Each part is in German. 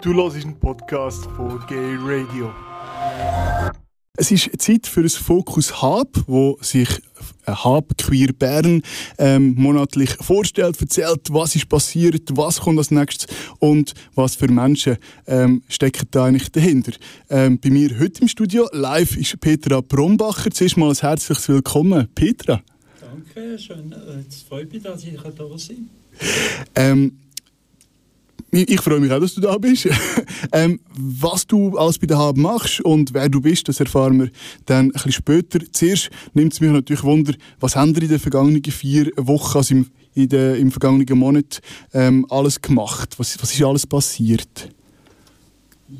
Du hörst einen Podcast von Gay Radio. Es ist Zeit für ein Fokus Hub, wo sich Hub Queer Bern ähm, monatlich vorstellt, erzählt, was ist passiert, was kommt als nächstes und was für Menschen ähm, stecken da eigentlich dahinter. Ähm, bei mir heute im Studio live ist Petra Brombacher. Zuerst mal ein herzliches Willkommen, Petra. Danke, schön. Äh, es freut mich, dass ich da sein kann. Ähm, ich freue mich auch, dass du da bist. ähm, was du alles bei der Hab machst und wer du bist, das erfahren wir dann ein bisschen später. Zuerst nimmt es mich natürlich Wunder, was haben wir in den vergangenen vier Wochen, also im, in den, im vergangenen Monat, ähm, alles gemacht? Was, was ist alles passiert?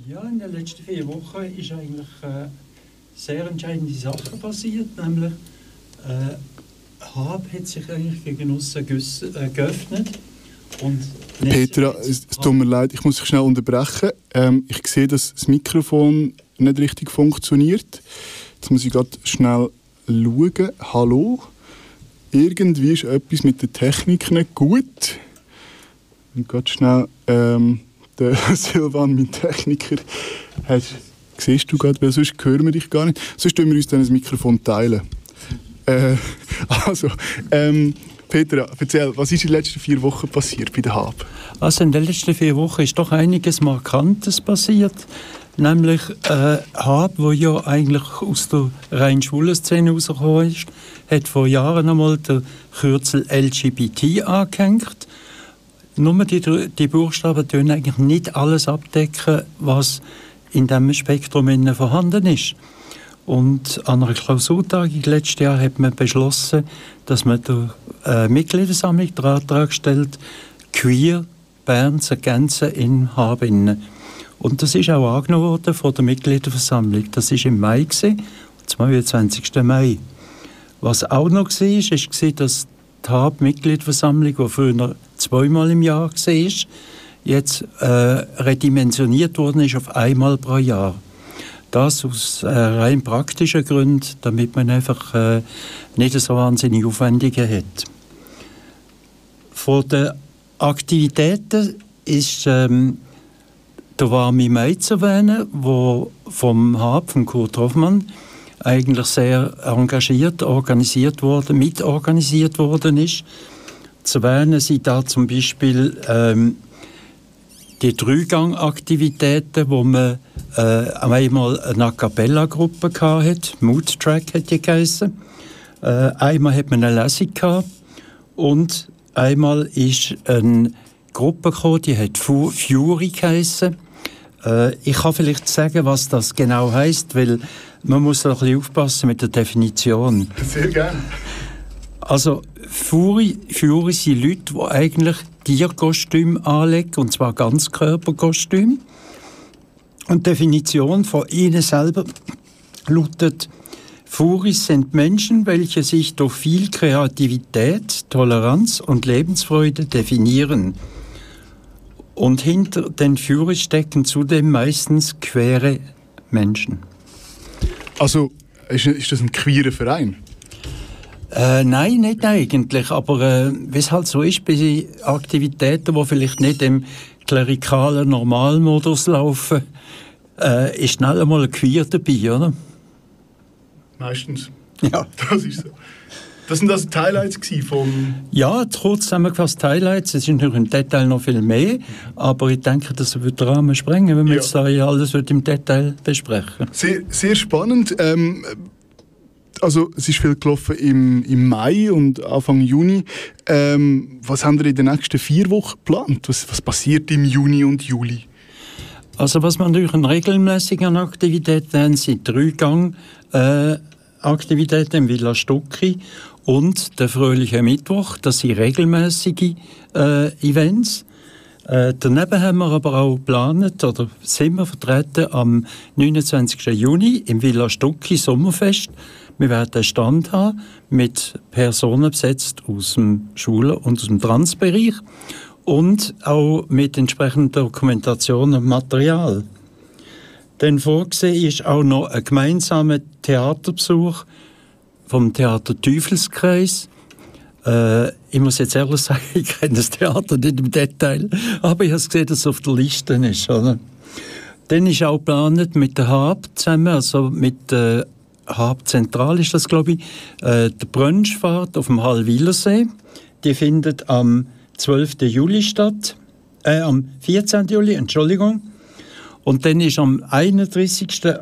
Ja, in den letzten vier Wochen ist eigentlich äh, sehr entscheidende Sachen passiert, nämlich äh, Hab hat sich eigentlich gegen uns äh, geöffnet Petra, es, es tut mir leid, ich muss dich schnell unterbrechen. Ähm, ich sehe, dass das Mikrofon nicht richtig funktioniert. Jetzt muss ich gerade schnell schauen. Hallo? Irgendwie ist etwas mit der Technik nicht gut. Und gerade schnell ähm, der Silvan, mein Techniker, hat, siehst du gerade, weil sonst hören wir dich gar nicht. Sonst tun wir uns dann das Mikrofon teilen. Äh, also, ähm, Petra, erzähl, was ist in den letzten vier Wochen passiert bei der HAB? Also in den letzten vier Wochen ist doch einiges Markantes passiert. Nämlich äh, HAB, wo ja eigentlich aus der rein schwulen Szene rausgekommen ist, hat vor Jahren einmal den Kürzel LGBT angehängt. Nur die, die Buchstaben tun eigentlich nicht alles abdecken, was in diesem Spektrum vorhanden ist. Und an einer Klausurtagung letztes Jahr hat man beschlossen, dass man der äh, Mitgliedersammlung den Antrag stellt, queer Bern zu ergänzen in Habinnen. Und das ist auch angenommen worden von der Mitgliederversammlung. Das war im Mai, gewesen, 22. Mai. Was auch noch war, ist, ist dass die HAB-Mitgliederversammlung, die früher zweimal im Jahr war, jetzt äh, redimensioniert worden ist auf einmal pro Jahr. Das aus äh, rein praktischen Gründen, damit man einfach äh, nicht so wahnsinnig Aufwendungen hat. Von den Aktivitäten ist ähm, der warme Mai zu erwähnen, wo vom Hab, von Kurt Hoffmann, eigentlich sehr engagiert organisiert worden, mitorganisiert worden ist. Zu erwähnen sind da zum Beispiel ähm, die Dreigang-Aktivitäten, wo man äh, einmal eine A Cappella-Gruppe hatte, Mood Track hat die geheißen. Äh, einmal hat man eine Lesung gehabt und einmal ist eine Gruppe gekommen, die hat Fury geheißen. Äh, ich kann vielleicht sagen, was das genau heißt, weil man muss ein bisschen aufpassen mit der Definition. Sehr gerne. Also Fury, Fury sind Leute, die eigentlich Tierkostüm anlegen, und zwar Ganzkörperkostüm. Und die Definition von ihnen selber lautet, Furis sind Menschen, welche sich durch viel Kreativität, Toleranz und Lebensfreude definieren. Und hinter den Furis stecken zudem meistens queere Menschen. Also ist, ist das ein queerer Verein? Äh, nein, nicht eigentlich. Aber äh, wie es halt so ist bei Aktivitäten, die vielleicht nicht im klerikalen Normalmodus laufen, äh, ist schnell einmal ein Queer dabei, oder? Meistens. Ja. Das ist so. Das sind also die Highlights vom... Ja, kurz zusammengefasst Highlights. Es sind natürlich im Detail noch viel mehr, aber ich denke, das wird den Rahmen sprengen, wenn wir ja. jetzt da alles im Detail besprechen. Sehr, sehr spannend. Ähm, also es ist viel gelaufen im, im Mai und Anfang Juni. Ähm, was haben wir in den nächsten vier Wochen geplant? Was, was passiert im Juni und Juli? Also was man durch eine regelmäßige Aktivität haben, sind Dreigang äh, Aktivitäten im Villa Stucki und der Fröhliche Mittwoch. Das sind regelmäßige äh, Events. Äh, daneben haben wir aber auch geplant, oder sind wir vertreten am 29. Juni im Villa Stucki Sommerfest. Wir werden einen Stand haben mit Personen besetzt aus dem Schwulen- und aus dem Transbereich und auch mit entsprechender Dokumentation und Material. Denn vorgesehen ist auch noch ein gemeinsamer Theaterbesuch vom Theater Teufelskreis Äh, ich muss jetzt ehrlich sagen, ich kenne das Theater nicht im Detail, aber ich habe gesehen, dass es auf der Liste ist. Oder? Dann ist auch geplant mit der HAB zusammen, also mit der äh, HAB Zentral ist das, glaube ich, äh, die Brunchfahrt auf dem Hallwilersee. Die findet am 12. Juli statt, äh, am 14. Juli, Entschuldigung. Und dann ist am 31.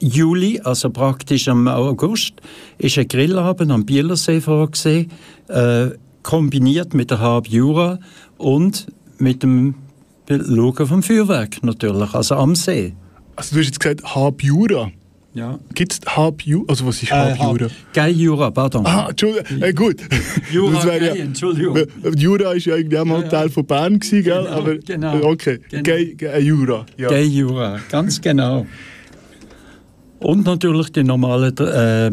Juli, also praktisch am August, ist ein Grillabend am Bielersee vorgesehen, äh, kombiniert mit der HAB Jura und mit dem Schauen vom Feuerwerk natürlich, also am See. Also du hast jetzt gesagt Hab Jura. Ja. Gibt es Hab Jura? Also was ist Hab äh, Jura? Gei Jura, pardon. Ah, Entschuldigung, äh, gut. Jura, ja, Entschuldigung. Jura war ja irgendwie mal ja, Teil von Bern, gewesen, gell? Genau, aber genau. Okay, genau. Gei, Gei Jura. Ja. Gei Jura, ganz genau. Und natürlich die normalen äh,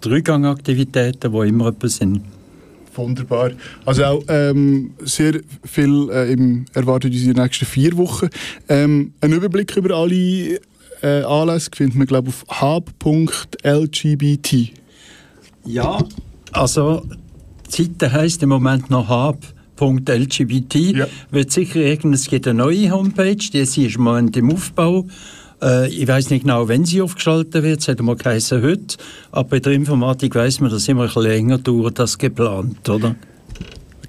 Dreigangaktivitäten, die immer etwas sind. Wunderbar. Also auch ähm, sehr viel äh, im, erwartet uns in den nächsten vier Wochen. Ähm, ein Überblick über alle äh, Anlässe findet man, glaube auf hub.lgbt. Ja, also die Seite heisst im Moment noch hub.lgbt. Ja. Wird sicher irgend, es gibt eine neue Homepage, die ist im Moment im Aufbau. Äh, ich weiß nicht genau, wenn sie aufgeschaltet wird. Es hat mal geheißen heute. Aber bei der Informatik weiß man, dass es immer ein bisschen länger dauert als geplant, oder?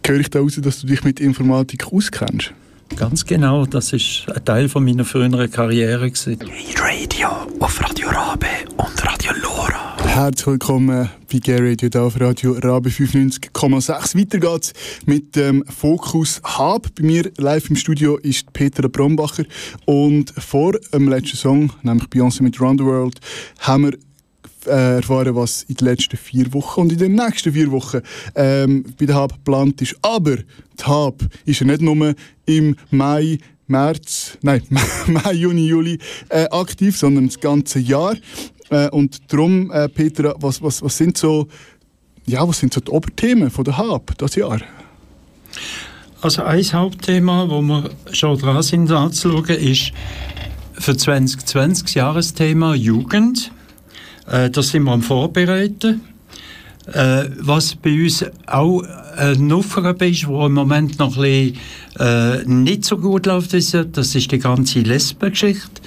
Höre ich da raus, dass du dich mit Informatik auskennst? Ganz genau, das ist ein Teil von meiner früheren Karriere. Gewesen. Radio auf Radio Rabe und Radio Lora. Herzlich willkommen bei Gary Radio hier auf Radio Rabe 95,6. Weiter geht's mit dem Fokus Hub. Bei mir live im Studio ist Peter Brombacher und vor dem letzten Song, nämlich Beyoncé mit Round the World, haben wir äh, erfahren, was in den letzten vier Wochen und in den nächsten vier Wochen ähm, bei der Hub geplant ist. Aber die Hub ist ja nicht nur im Mai März, nein, Mai, Juni, Juli äh, aktiv, sondern das ganze Jahr. Äh, und darum, äh, Peter, was, was, was, sind so, ja, was sind so die Oberthemen von der HAB das Jahr? Also ein Hauptthema, wo wir schon dran sind anzuschauen, ist für 2020 das Jahresthema Jugend. Äh, das sind wir am Vorbereiten. Äh, was bei uns auch eine Aufgabe ist, wo im Moment noch ein bisschen, äh, nicht so gut läuft, ist, das ist die ganze Lesbengeschichte.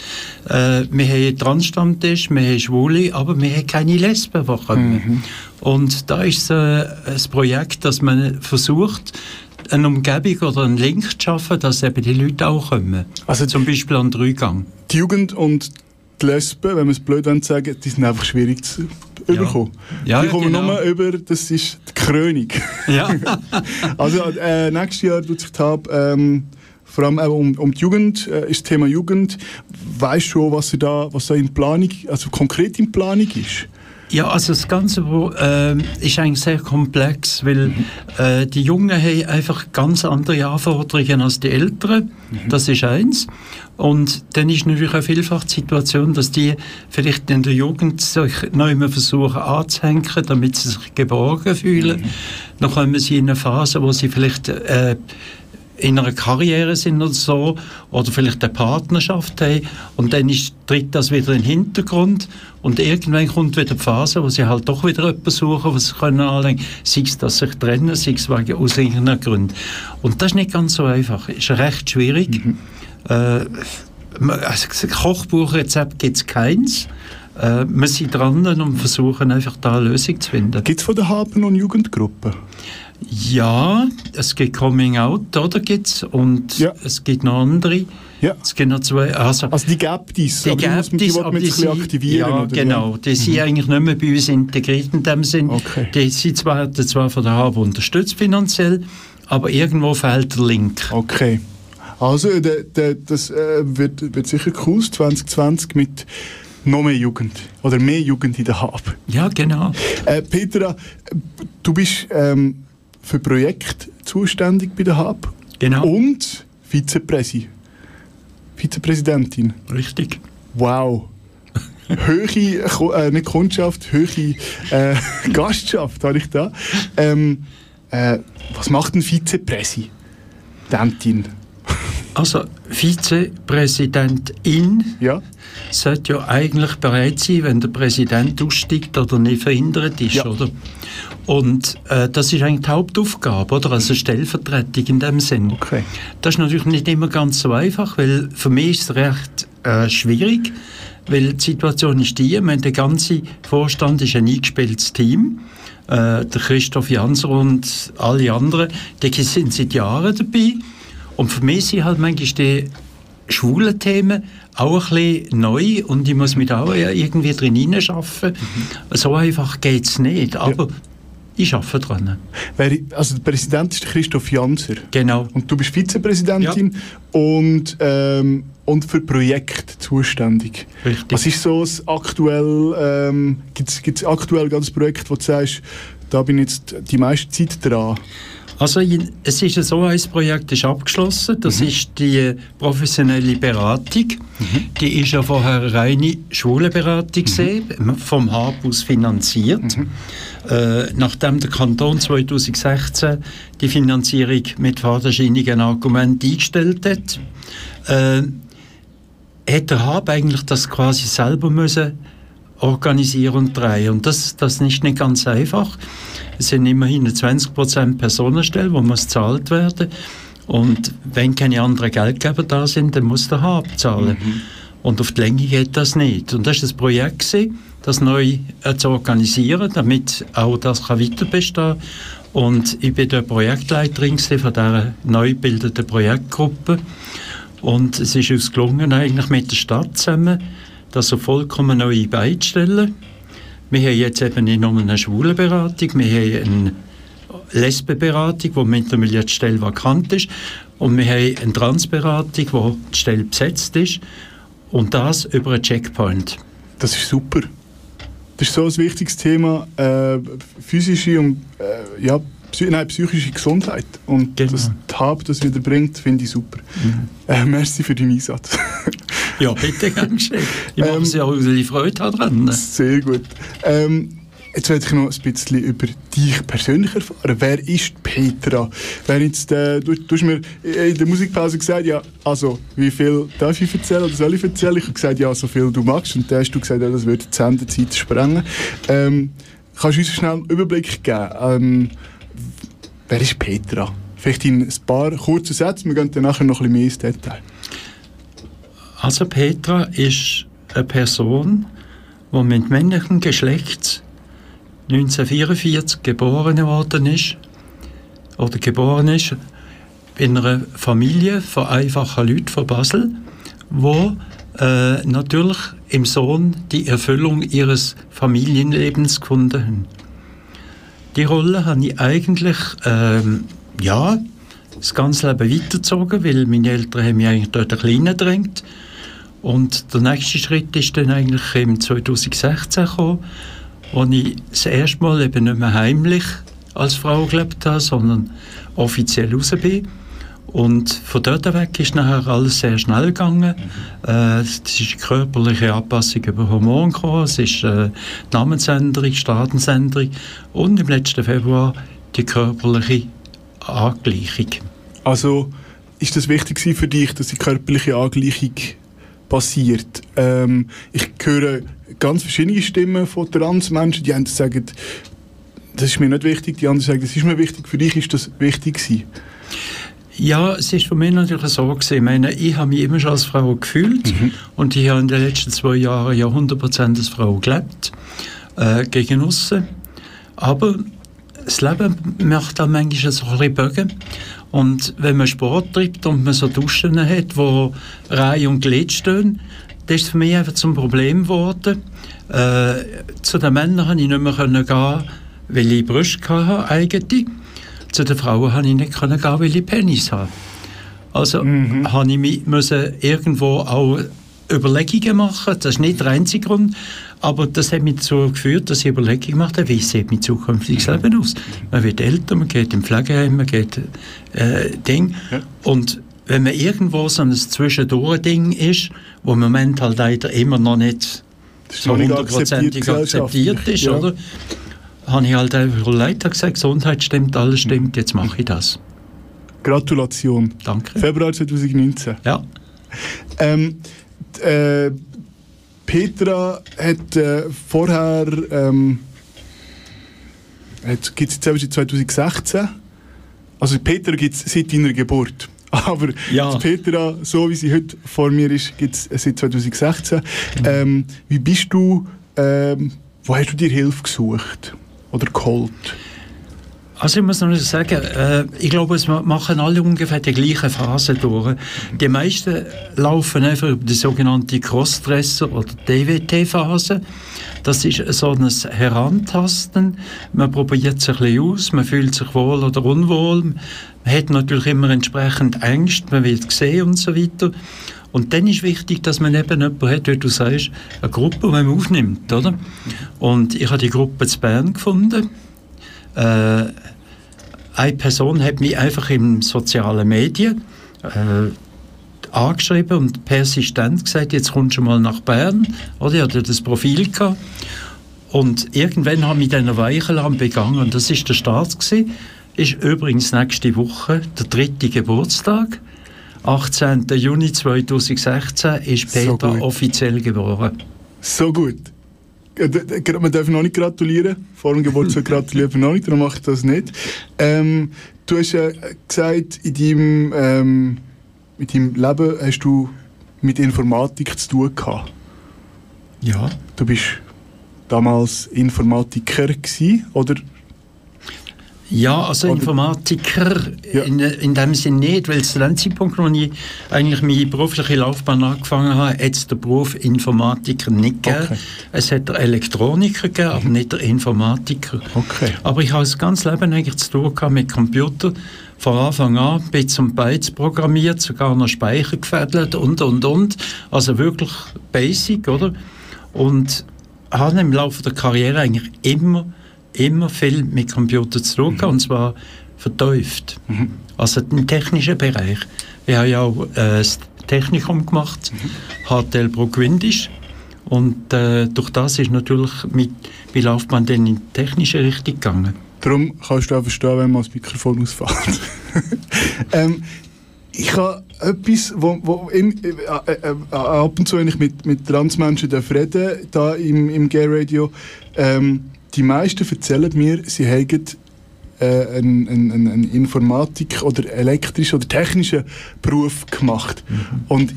Äh, wir haben Transstammtisch, wir haben Schwule, aber wir haben keine Lesben, die kommen. Mhm. Und da ist äh, ein Projekt, dass man versucht, eine Umgebung oder einen Link zu schaffen, dass eben die Leute auch kommen. Also zum Beispiel an Dreigang. Die Jugend und die Lesben, wenn man es blöd sagen, die sind einfach schwierig zu bekommen. Ja. die kommen genau. nur über, das ist die Krönung. Ja. also äh, nächstes Jahr tut sich Hab, ähm, vor allem um, um die Jugend, äh, ist das Thema Jugend. Weißt du schon, was da, was da in Planung, also konkret in Planung ist? Ja, also das Ganze äh, ist eigentlich sehr komplex, weil mhm. äh, die Jungen haben einfach ganz andere Anforderungen als die Älteren. Mhm. Das ist eins. Und dann ist natürlich auch vielfach die Situation, dass die vielleicht in der Jugend sich noch immer versuchen anzuhängen, damit sie sich geborgen fühlen. Mhm. Dann kommen sie in eine Phase, wo sie vielleicht äh, in einer Karriere sind oder so, oder vielleicht eine Partnerschaft haben, und dann ist, tritt das wieder in den Hintergrund, und irgendwann kommt wieder die Phase, wo sie halt doch wieder jemanden suchen, was sie können anlegen, sei es, dass sie sich trennen, sei es wegen aus irgendeinem Grund. Und das ist nicht ganz so einfach, ist recht schwierig. Mhm. Äh, also Kochbuchrezept gibt es keins. Äh, wir sind dran und versuchen einfach da eine Lösung zu finden. Gibt es von der Haben- und Jugendgruppe? Ja, es gibt Coming Out, oder gibt's? Und ja. es gibt noch andere. Ja. Es gibt noch zwei. Also, also die gibt es, die aber gibt die, die, aber die sind, aktivieren. Ja, genau. Die mhm. sind eigentlich nicht mehr bei uns integriert in dem Sinn. Okay. Die sind zwar, zwar von der HAB unterstützt finanziell, aber irgendwo fehlt der Link. Okay. Also de, de, das äh, wird, wird sicher cool 2020 mit noch mehr Jugend oder mehr Jugend in der HAB. Ja, genau. Äh, Petra, du bist ähm, für Projekt zuständig bei der HAB. Genau. Und Vizepräsi. Vizepräsidentin. Richtig. Wow. höhere, äh, nicht Kundschaft, höhere äh, Gastschaft habe ich da. Ähm, äh, was macht ein Vizepräsidentin? Also Vizepräsidentin Ja? sollte ja eigentlich bereit sein, wenn der Präsident aussteigt oder nicht verhindert ist, Ja. oder? Und äh, das ist eigentlich die Hauptaufgabe, oder? Also Stellvertretung in dem Sinn. Okay. Das ist natürlich nicht immer ganz so einfach, weil für mich ist es recht äh, schwierig, weil die Situation ist die, haben der ganze Vorstand ist ein eingespieltes Team. Äh, der Christoph Janser und alle anderen, die sind seit Jahren dabei. Und für mich sind halt manchmal die schwulen Themen auch ein bisschen neu und ich muss mich da auch irgendwie drin hineinschaffen. So einfach geht es nicht, aber ich arbeite dran. Also der Präsident ist Christoph Janser. Genau. Und du bist Vizepräsidentin und, ähm, und für Projekte zuständig. Richtig. Was ist so das aktuell, ähm, gibt es aktuell ein Projekt, wo du sagst, da bin ich jetzt die meiste Zeit dran? Also es ist so, ein Projekt ist abgeschlossen. Das ist die professionelle Beratung. Die ist ja vorher eine reine Schwulenberatung gewesen, vom HABUS finanziert. Äh, nachdem der Kanton 2016 die Finanzierung mit fadenscheinigen Argumenten eingestellt hat, äh, hat der HAB eigentlich das quasi selber müssen organisieren und drehen. Und das, das ist nicht ganz einfach. Es sind immerhin 20% Personenstelle, die muss gezahlt werden. Und wenn keine anderen Geldgeber da sind, dann muss der HAB zahlen. Und auf die Länge geht das nicht. Und das war das Projekt, gewesen, das neu äh, zu organisieren, damit auch das kann weiter bestehen Und ich bin der Projektleiterin von dieser neu gebildeten Projektgruppe. Und es ist uns gelungen, eigentlich mit der Stadt zusammen, das so vollkommen neu beizustellen. Wir haben jetzt eben nicht nur eine Schwulenberatung, wir haben eine Lesbenberatung, die mittlerweile die Stelle vakant ist. Und wir haben eine Transberatung, wo die Stelle besetzt ist. Und das über einen Checkpoint. Das ist super. Das ist so ein wichtiges Thema, äh, physische und äh, ja, psy nein, psychische Gesundheit. Und Genau. das Tab, das wieder bringt, finde ich super. Äh, merci für deinen Einsatz. Ja, bitte, gern geschehen. Ich mache Ähm, ja auch, ich Freude daran. Sehr gut. Ähm, jetzt werde ich noch ein bisschen über dich persönlich erfahren. Wer ist Petra? Wenn jetzt, äh, du, du hast mir in der Musikpause gesagt, ja, also, wie viel darf ich erzählen oder soll ich erzählen? Ich habe gesagt, ja, so viel du magst. Und dann hast du gesagt, ja, das würde die Sendezeit sprengen. Ähm, kannst du uns schnell einen Überblick geben? Ähm, wer ist Petra? Vielleicht in ein paar kurzen Sätzen, wir gehen dann nachher noch ein bisschen mehr ins Detail. Also Petra ist eine Person, die mit männlichem Geschlecht 1944 geboren worden ist oder geboren ist in einer Familie von einfachen Leuten von Basel, wo äh, natürlich im Sohn die Erfüllung ihres Familienlebens gefunden haben. Die Rolle habe ich eigentlich ähm, ja, das ganze Leben weitergezogen, weil meine Eltern haben mich eigentlich dort ein bisschen gedrängt. Und der nächste Schritt ist dann eigentlich im 2016 gekommen, wo ich das erste Mal eben nicht mehr heimlich als Frau gelebt habe, sondern offiziell raus bin. Und von dort weg ist nachher alles sehr schnell gegangen. Äh, es ist die körperliche Anpassung über Hormone gekommen, es ist äh, Namensänderung, Staatsänderung und im letzten Februar die körperliche Angleichung. Also ist das wichtig für dich, dass die körperliche Angleichung passiert? Ähm, ich höre ganz verschiedene Stimmen von Transmenschen, die einen sagen, das ist mir nicht wichtig, die anderen sagen, das ist mir wichtig. Für dich ist das wichtig gewesen. Ja, es ist für mich natürlich so gewesen. Ich meine, ich habe mich immer schon als Frau gefühlt und ich habe in den letzten zwei Jahren ja 100% als Frau gelebt, äh, gegen aussen. Aber das Leben macht dann manchmal so ein bisschen Bögen. Und wenn man Sport treibt und man so Duschen hat, wo Reihe und Glied stehen, das ist für mich einfach zum Problem geworden. Äh, zu den Männern konnte ich nicht mehr können gehen, weil ich Brüste hatte, eigene. Zu den Frauen konnte ich nicht gehen, weil ich Penis habe. Also habe ich mich müssen irgendwo auch Überlegungen machen. Das ist nicht der einzige Grund, aber das hat mich dazu geführt, dass ich Überlegungen gemacht habe, wie sieht mein zukünftiges Leben aus. Man wird älter, man geht im Pflegeheim, man geht äh, Ding. Und wenn man irgendwo so ein Zwischendurch-Ding ist, wo im Moment halt leider immer noch nicht so hundertprozentig akzeptiert akzeptiert ist, Ja. oder? Habe ich halt einfach überlegt, habe gesagt, Gesundheit stimmt, alles stimmt, jetzt mache ich das. Gratulation. Danke. Februar 2019. Ja. Ähm, äh, Petra hat äh, vorher, ähm, gibt es jetzt seit 2016, also Petra gibt es seit deiner Geburt. Aber ja. Petra, so wie sie heute vor mir ist, gibt es seit 2016. Mhm. Ähm, wie bist du, ähm, wo hast du dir Hilfe gesucht oder geholt? Also ich muss noch sagen, äh, ich glaube, es machen alle ungefähr die gleiche Phase durch. Die meisten laufen einfach über die sogenannte Crossdresser- oder DWT-Phase. Das ist so ein Herantasten. Man probiert sich ein bisschen aus, man fühlt sich wohl oder unwohl. Man hat natürlich immer entsprechend Ängste, man wird gesehen und so weiter. Und dann ist wichtig, dass man eben jemanden hat, wie du sagst, eine Gruppe, die man aufnimmt, oder? Und ich habe die Gruppe zu Bern gefunden. Äh, eine Person hat mich einfach in sozialen Medien äh, angeschrieben und persistent gesagt, jetzt kommst du mal nach Bern. Oder ich hatte das Profil gehabt. Und irgendwann haben wir dann Weichel begangen und das ist der Start gewesen. Ist übrigens nächste Woche der dritte Geburtstag. 18. Juni 2016 ist Peter so offiziell geboren. So gut. Äh, man darf noch nicht gratulieren. Vor dem Geburtstag gratulieren wir noch nicht, darum mache ich das nicht. Ähm, du hast ja gesagt, in deinem, ähm, in deinem Leben hast du mit Informatik zu tun gehabt. Ja. Du bist damals Informatiker gewesen, oder ja, also Oder Informatiker ja. In, in dem Sinne nicht, weil zu dem Zeitpunkt, wo ich eigentlich meine berufliche Laufbahn angefangen habe, hat es den Beruf Informatiker nicht gegeben. Okay. Es hat den Elektroniker gegeben, aber nicht den Informatiker. Okay. Aber ich habe das ganze Leben eigentlich zu tun gehabt mit Computer. Von Anfang an Bits und Bytes programmiert, sogar noch Speicher gefädelt und, und, und. Also wirklich basic, oder? Und habe im Laufe der Karriere eigentlich immer immer viel mit Computern zu tun mhm. und zwar vertieft. Mhm. Also im technischen Bereich. Ich habe ja auch äh, das Technikum gemacht, mhm. HTL Bruck-Windisch. Und äh, durch das ist natürlich mit meine Laufbahn dann in die technische Richtung gegangen. Darum kannst du auch verstehen, wenn man das Mikrofon ausfällt. ähm, ich habe etwas, wo, wo in, äh, äh, äh, ab und zu, wenn ich mit, mit Transmenschen rede, da im, im Gay Radio, ähm, die meisten erzählen mir, sie hätten äh, einen, einen, einen Informatik- oder elektrischen oder technischen Beruf gemacht. Mhm. Und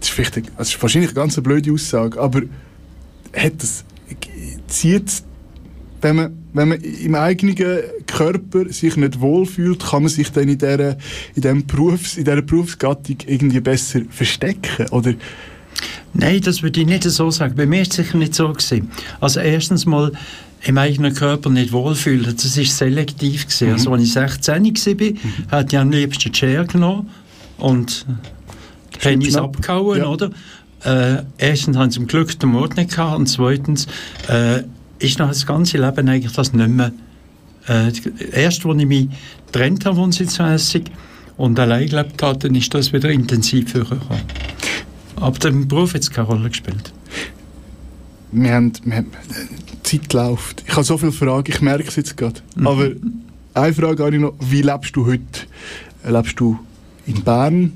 das ist, vielleicht, das ist wahrscheinlich eine ganz blöde Aussage, aber hat das, zieht wenn man, wenn man im eigenen Körper sich nicht wohlfühlt, kann man sich dann in dieser, in diesem Berufs, in dieser Berufsgattung irgendwie besser verstecken? Oder Nein, das würde ich nicht so sagen. Bei mir ist es sicher nicht so gewesen. Also erstens mal im eigenen Körper nicht wohlfühlen, das ist selektiv gewesen. Mhm. Also als ich 16 war, mhm. hat ich am liebsten Chair genommen und die Penis abgehauen, ja. oder? Äh, erstens haben sie zum Glück den Mord nicht gehabt und zweitens äh, ist noch das ganze Leben eigentlich das nicht mehr äh, erst, als ich mich getrennt habe wohnsitzmässig und allein gelebt habe, dann ist das wieder intensiv vorgekommen. Aber der Beruf hat keine Rolle gespielt. Wir haben, wir haben, die Zeit läuft. Ich habe so viele Fragen, ich merke es jetzt gerade. Mhm. Aber eine Frage habe ich noch. Wie lebst du heute? Lebst du in Bern?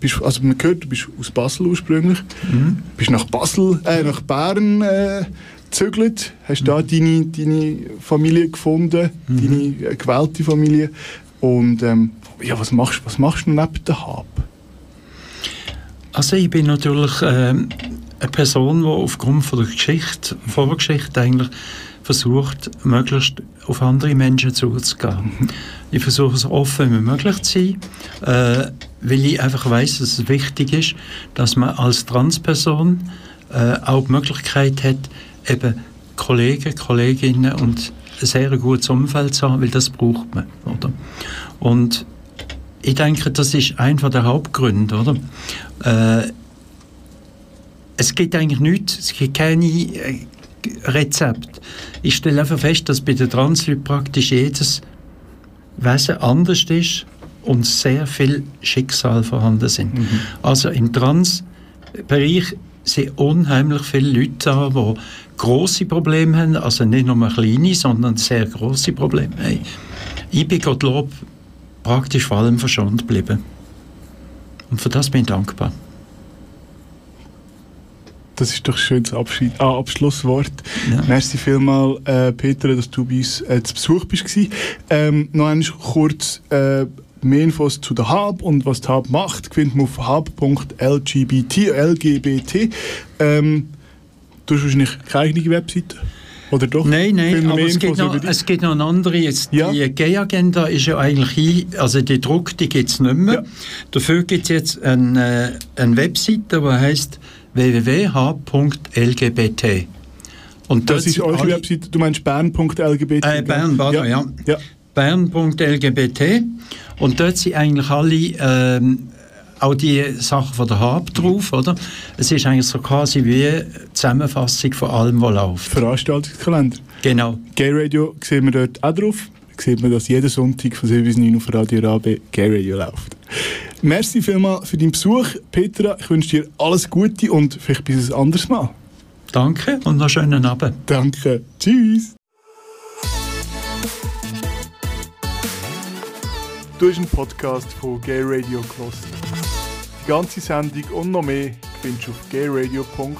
Bist, also man hört, du bist aus Basel ursprünglich. Mhm. Bist nach Basel, äh, nach Bern äh, gezögert. Hast mhm. da deine, deine Familie gefunden, mhm. deine äh, gewählte Familie. Und ähm, ja, was machst, was machst du neben der Hab? Also ich bin natürlich äh, eine Person, die aufgrund von der Geschichte, Vorgeschichte eigentlich versucht, möglichst auf andere Menschen zuzugehen. Mhm. Ich versuche so offen wie möglich zu sein, äh, weil ich einfach weiß, dass es wichtig ist, dass man als Transperson äh, auch die Möglichkeit hat, eben Kollegen, Kolleginnen und ein sehr gutes Umfeld zu haben, weil das braucht man. Oder? Und ich denke, das ist einer der Hauptgründe, oder? Äh, es gibt eigentlich nichts, es gibt keine äh, Rezept. Ich stelle einfach fest, dass bei den Transleuten praktisch jedes Wesen anders ist und sehr viel Schicksal vorhanden sind. Mhm. Also im Trans-Bereich sind unheimlich viele Leute da, die große Probleme haben, also nicht nur kleine, sondern sehr große Probleme haben. Ich bin Gottlob praktisch vor allem verschont geblieben. Und für das bin ich dankbar. Das ist doch ein schönes Abschied ah, Abschlusswort. Ja. Merci vielmals, äh, Peter, dass du bei uns äh, zu Besuch bist. Ähm, noch einmal kurz äh, mehr Infos zu der Hub und was die Hub macht, findet man auf hub.lgbt. LGBT. Ähm, du hast wahrscheinlich keine eigene Webseite? Oder doch? Nein, nein, aber es gibt, noch, es gibt noch eine andere. Jetzt, ja. Die Gay-Agenda ist ja eigentlich, also die Druck, die gibt es nicht mehr. Ja. Dafür gibt es jetzt eine, eine Webseite, die heißt www.h.lgbt. Und das ist eure Webseite, du meinst bern.lgbt? Äh, Bern, pardon, ja. ja. ja. Bern.lgbt. Und dort sind eigentlich alle, ähm, auch die Sachen von der Hab drauf, oder? Es ist eigentlich so quasi wie eine Zusammenfassung von allem, was läuft. Veranstaltungskalender. Genau. Gay Radio sehen wir dort auch drauf. Sieht man, dass jeden Sonntag von 7 bis 9 auf Radio Rabe Gay Radio läuft. Merci vielmals für deinen Besuch, Petra. Ich wünsche dir alles Gute und vielleicht bis ein anderes Mal. Danke und noch einen schönen Abend. Danke. Tschüss. Du hast einen Podcast von Gay Radio gehört. Die ganze Sendung und noch mehr findest du auf gayradio.lgbt.